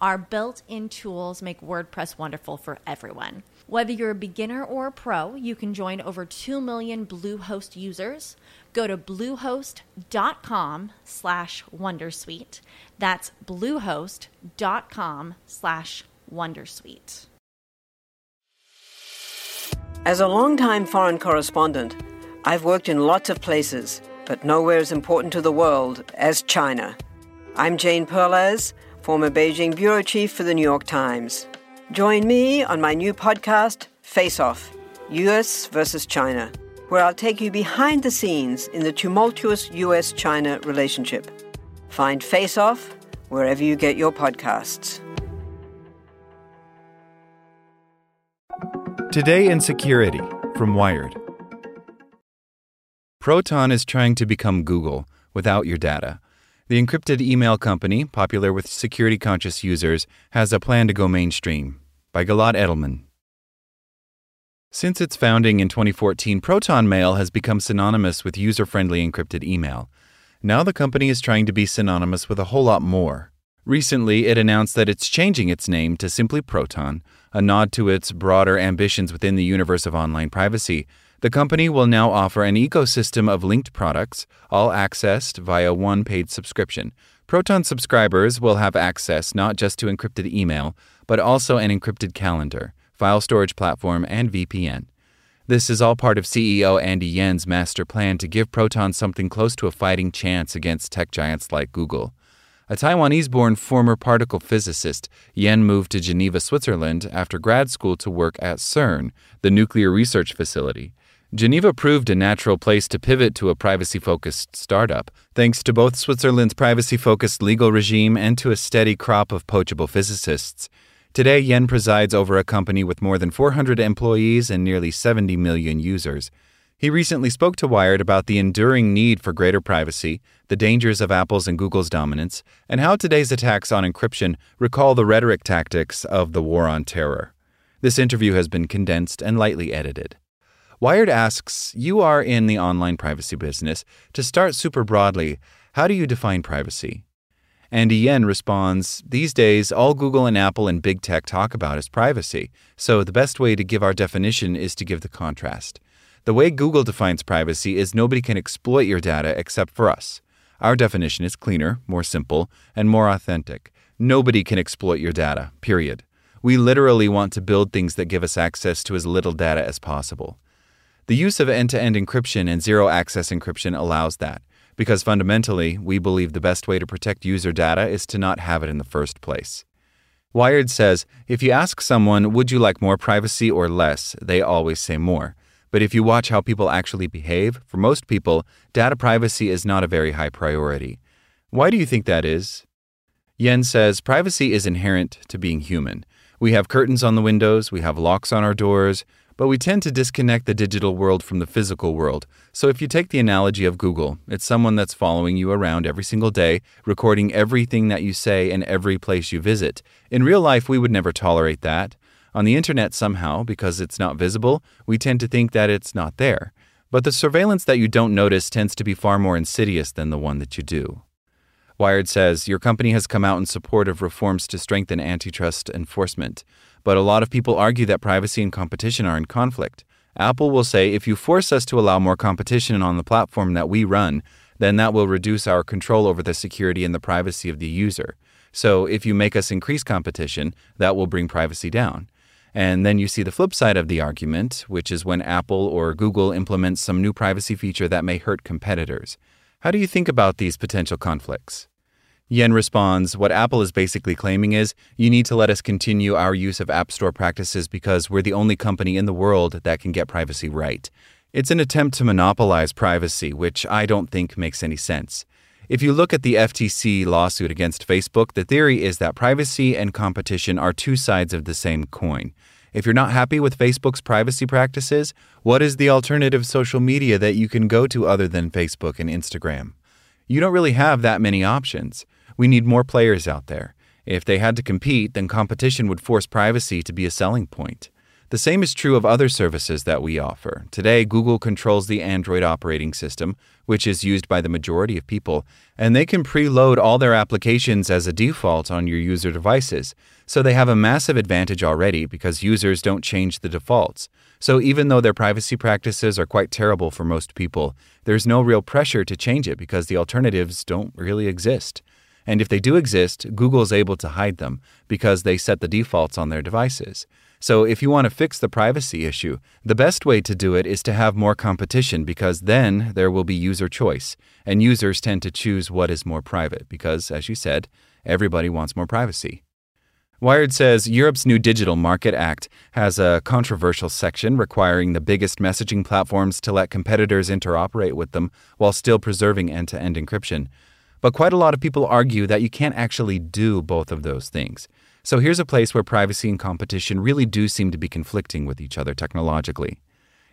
Our built in tools make WordPress wonderful for everyone. Whether you're a beginner or a pro, you can join over 2 million Bluehost users. Go to bluehost.com slash wondersuite. That's bluehost.com slash wondersuite. As a longtime foreign correspondent, I've worked in lots of places, but nowhere as important to the world as China. I'm Jane Perlez former Beijing bureau chief for the New York Times. Join me on my new podcast, Face Off US versus China, where I'll take you behind the scenes in the tumultuous US China relationship. Find Face Off wherever you get your podcasts. Today in Security from Wired. Proton is trying to become Google without your data. The encrypted email company, popular with security conscious users, has a plan to go mainstream. By Gilad Edelman. Since its founding in 2014, Proton Mail has become synonymous with user friendly encrypted email. Now the company is trying to be synonymous with a whole lot more. Recently, it announced that it's changing its name to simply Proton, a nod to its broader ambitions within the universe of online privacy, the company will now offer an ecosystem of linked products, all accessed via one paid subscription. Proton subscribers will have access not just to encrypted email, but also an encrypted calendar, file storage platform, and VPN. This is all part of CEO Andy Yen's master plan to give Proton something close to a fighting chance against tech giants like Google. A Taiwanese born former particle physicist, Yen moved to Geneva, Switzerland after grad school to work at CERN, the nuclear research facility. Geneva proved a natural place to pivot to a privacy focused startup, thanks to both Switzerland's privacy focused legal regime and to a steady crop of poachable physicists. Today, Yen presides over a company with more than 400 employees and nearly 70 million users. He recently spoke to Wired about the enduring need for greater privacy, the dangers of Apple's and Google's dominance, and how today's attacks on encryption recall the rhetoric tactics of the war on terror. This interview has been condensed and lightly edited. Wired asks You are in the online privacy business. To start super broadly, how do you define privacy? Andy Yen responds These days, all Google and Apple and big tech talk about is privacy. So the best way to give our definition is to give the contrast. The way Google defines privacy is nobody can exploit your data except for us. Our definition is cleaner, more simple, and more authentic. Nobody can exploit your data, period. We literally want to build things that give us access to as little data as possible. The use of end to end encryption and zero access encryption allows that, because fundamentally, we believe the best way to protect user data is to not have it in the first place. Wired says if you ask someone, would you like more privacy or less, they always say more. But if you watch how people actually behave, for most people, data privacy is not a very high priority. Why do you think that is? Yen says privacy is inherent to being human. We have curtains on the windows, we have locks on our doors, but we tend to disconnect the digital world from the physical world. So if you take the analogy of Google, it's someone that's following you around every single day, recording everything that you say and every place you visit. In real life, we would never tolerate that. On the internet, somehow, because it's not visible, we tend to think that it's not there. But the surveillance that you don't notice tends to be far more insidious than the one that you do. Wired says your company has come out in support of reforms to strengthen antitrust enforcement. But a lot of people argue that privacy and competition are in conflict. Apple will say if you force us to allow more competition on the platform that we run, then that will reduce our control over the security and the privacy of the user. So if you make us increase competition, that will bring privacy down. And then you see the flip side of the argument, which is when Apple or Google implements some new privacy feature that may hurt competitors. How do you think about these potential conflicts? Yen responds, What Apple is basically claiming is you need to let us continue our use of App Store practices because we're the only company in the world that can get privacy right. It's an attempt to monopolize privacy, which I don't think makes any sense. If you look at the FTC lawsuit against Facebook, the theory is that privacy and competition are two sides of the same coin. If you're not happy with Facebook's privacy practices, what is the alternative social media that you can go to other than Facebook and Instagram? You don't really have that many options. We need more players out there. If they had to compete, then competition would force privacy to be a selling point. The same is true of other services that we offer. Today, Google controls the Android operating system, which is used by the majority of people, and they can preload all their applications as a default on your user devices. So they have a massive advantage already because users don't change the defaults. So even though their privacy practices are quite terrible for most people, there's no real pressure to change it because the alternatives don't really exist. And if they do exist, Google is able to hide them because they set the defaults on their devices. So if you want to fix the privacy issue, the best way to do it is to have more competition because then there will be user choice. And users tend to choose what is more private because, as you said, everybody wants more privacy. Wired says Europe's new Digital Market Act has a controversial section requiring the biggest messaging platforms to let competitors interoperate with them while still preserving end to end encryption. But quite a lot of people argue that you can't actually do both of those things. So here's a place where privacy and competition really do seem to be conflicting with each other technologically.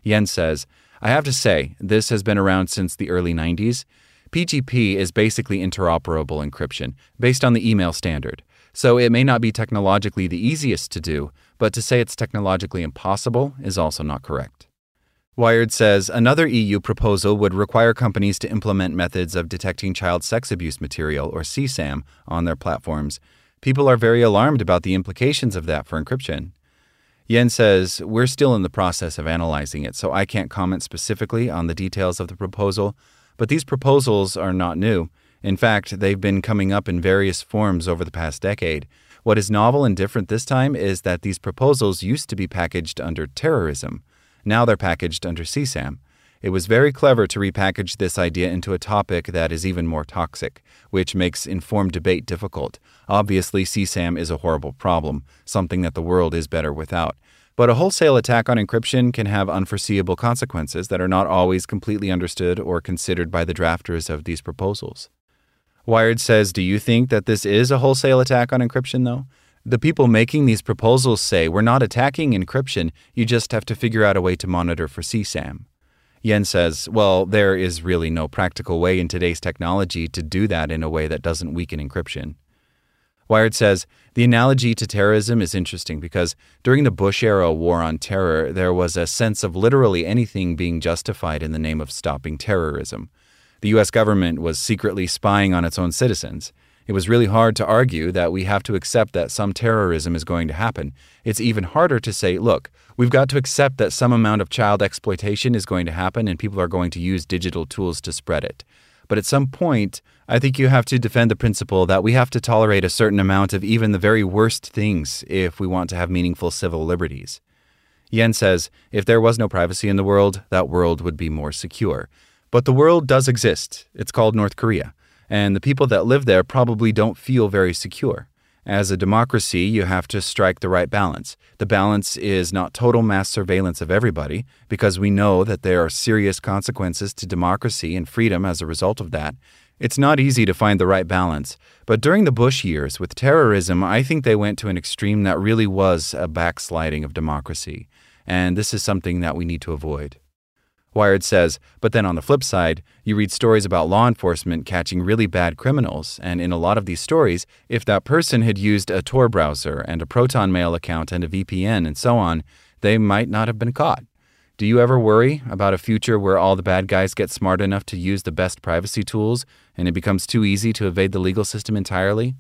Yen says, I have to say, this has been around since the early 90s. PGP is basically interoperable encryption based on the email standard. So it may not be technologically the easiest to do, but to say it's technologically impossible is also not correct. Wired says another EU proposal would require companies to implement methods of detecting child sex abuse material, or CSAM, on their platforms. People are very alarmed about the implications of that for encryption. Yen says, We're still in the process of analyzing it, so I can't comment specifically on the details of the proposal, but these proposals are not new. In fact, they've been coming up in various forms over the past decade. What is novel and different this time is that these proposals used to be packaged under terrorism. Now they're packaged under CSAM. It was very clever to repackage this idea into a topic that is even more toxic, which makes informed debate difficult. Obviously, CSAM is a horrible problem, something that the world is better without. But a wholesale attack on encryption can have unforeseeable consequences that are not always completely understood or considered by the drafters of these proposals. Wired says, Do you think that this is a wholesale attack on encryption, though? The people making these proposals say we're not attacking encryption, you just have to figure out a way to monitor for CSAM. Yen says, well, there is really no practical way in today's technology to do that in a way that doesn't weaken encryption. Wired says, the analogy to terrorism is interesting because during the Bush era war on terror, there was a sense of literally anything being justified in the name of stopping terrorism. The U.S. government was secretly spying on its own citizens. It was really hard to argue that we have to accept that some terrorism is going to happen. It's even harder to say, look, we've got to accept that some amount of child exploitation is going to happen and people are going to use digital tools to spread it. But at some point, I think you have to defend the principle that we have to tolerate a certain amount of even the very worst things if we want to have meaningful civil liberties. Yen says if there was no privacy in the world, that world would be more secure. But the world does exist. It's called North Korea and the people that live there probably don't feel very secure. As a democracy, you have to strike the right balance. The balance is not total mass surveillance of everybody, because we know that there are serious consequences to democracy and freedom as a result of that. It's not easy to find the right balance, but during the Bush years with terrorism, I think they went to an extreme that really was a backsliding of democracy, and this is something that we need to avoid. Wired says, but then on the flip side, you read stories about law enforcement catching really bad criminals, and in a lot of these stories, if that person had used a Tor browser and a Proton Mail account and a VPN and so on, they might not have been caught. Do you ever worry about a future where all the bad guys get smart enough to use the best privacy tools and it becomes too easy to evade the legal system entirely?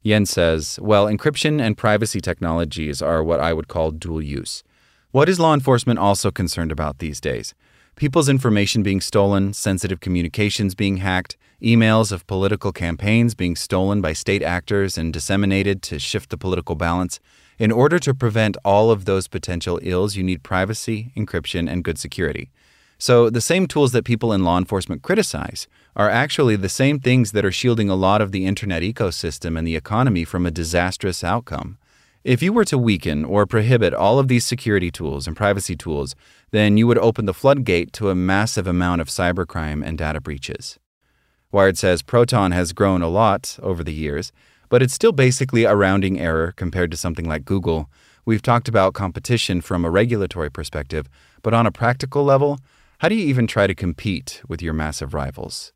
Yen says, well, encryption and privacy technologies are what I would call dual use. What is law enforcement also concerned about these days? People's information being stolen, sensitive communications being hacked, emails of political campaigns being stolen by state actors and disseminated to shift the political balance. In order to prevent all of those potential ills, you need privacy, encryption, and good security. So, the same tools that people in law enforcement criticize are actually the same things that are shielding a lot of the internet ecosystem and the economy from a disastrous outcome. If you were to weaken or prohibit all of these security tools and privacy tools, then you would open the floodgate to a massive amount of cybercrime and data breaches. Wired says Proton has grown a lot over the years, but it's still basically a rounding error compared to something like Google. We've talked about competition from a regulatory perspective, but on a practical level, how do you even try to compete with your massive rivals?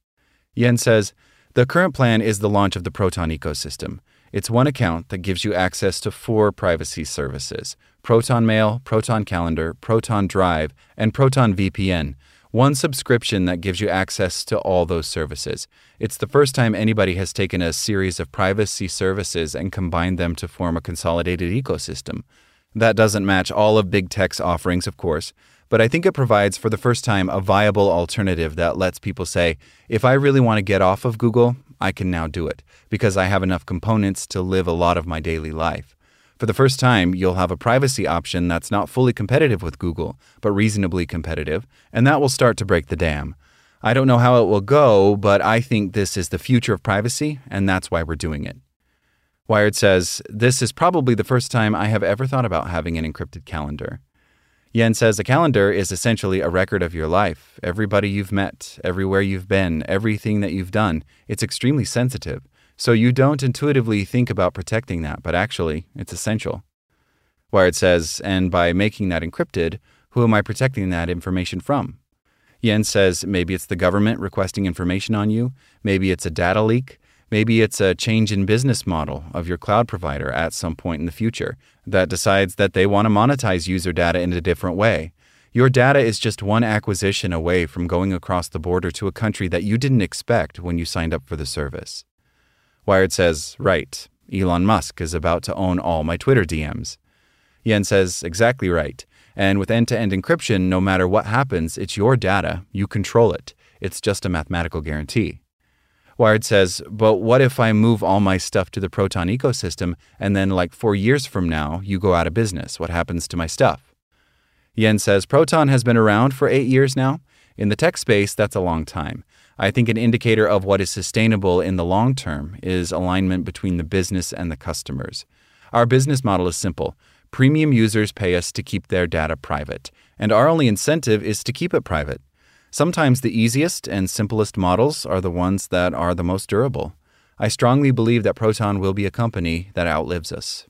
Yen says the current plan is the launch of the Proton ecosystem. It's one account that gives you access to four privacy services Proton Mail, Proton Calendar, Proton Drive, and Proton VPN. One subscription that gives you access to all those services. It's the first time anybody has taken a series of privacy services and combined them to form a consolidated ecosystem. That doesn't match all of big tech's offerings, of course, but I think it provides for the first time a viable alternative that lets people say, if I really want to get off of Google, I can now do it because I have enough components to live a lot of my daily life. For the first time, you'll have a privacy option that's not fully competitive with Google, but reasonably competitive, and that will start to break the dam. I don't know how it will go, but I think this is the future of privacy, and that's why we're doing it. Wired says, This is probably the first time I have ever thought about having an encrypted calendar. Yen says a calendar is essentially a record of your life, everybody you've met, everywhere you've been, everything that you've done. It's extremely sensitive. So you don't intuitively think about protecting that, but actually, it's essential. Wired says, and by making that encrypted, who am I protecting that information from? Yen says maybe it's the government requesting information on you, maybe it's a data leak, Maybe it's a change in business model of your cloud provider at some point in the future that decides that they want to monetize user data in a different way. Your data is just one acquisition away from going across the border to a country that you didn't expect when you signed up for the service. Wired says, Right, Elon Musk is about to own all my Twitter DMs. Yen says, Exactly right. And with end to end encryption, no matter what happens, it's your data. You control it. It's just a mathematical guarantee. Wired says, but what if I move all my stuff to the Proton ecosystem and then, like four years from now, you go out of business? What happens to my stuff? Yen says, Proton has been around for eight years now. In the tech space, that's a long time. I think an indicator of what is sustainable in the long term is alignment between the business and the customers. Our business model is simple premium users pay us to keep their data private, and our only incentive is to keep it private. Sometimes the easiest and simplest models are the ones that are the most durable. I strongly believe that Proton will be a company that outlives us.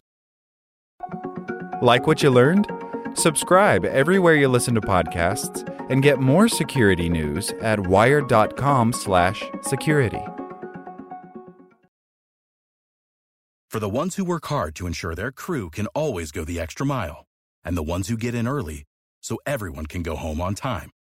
Like what you learned? Subscribe everywhere you listen to podcasts and get more security news at wired.com/security. For the ones who work hard to ensure their crew can always go the extra mile and the ones who get in early so everyone can go home on time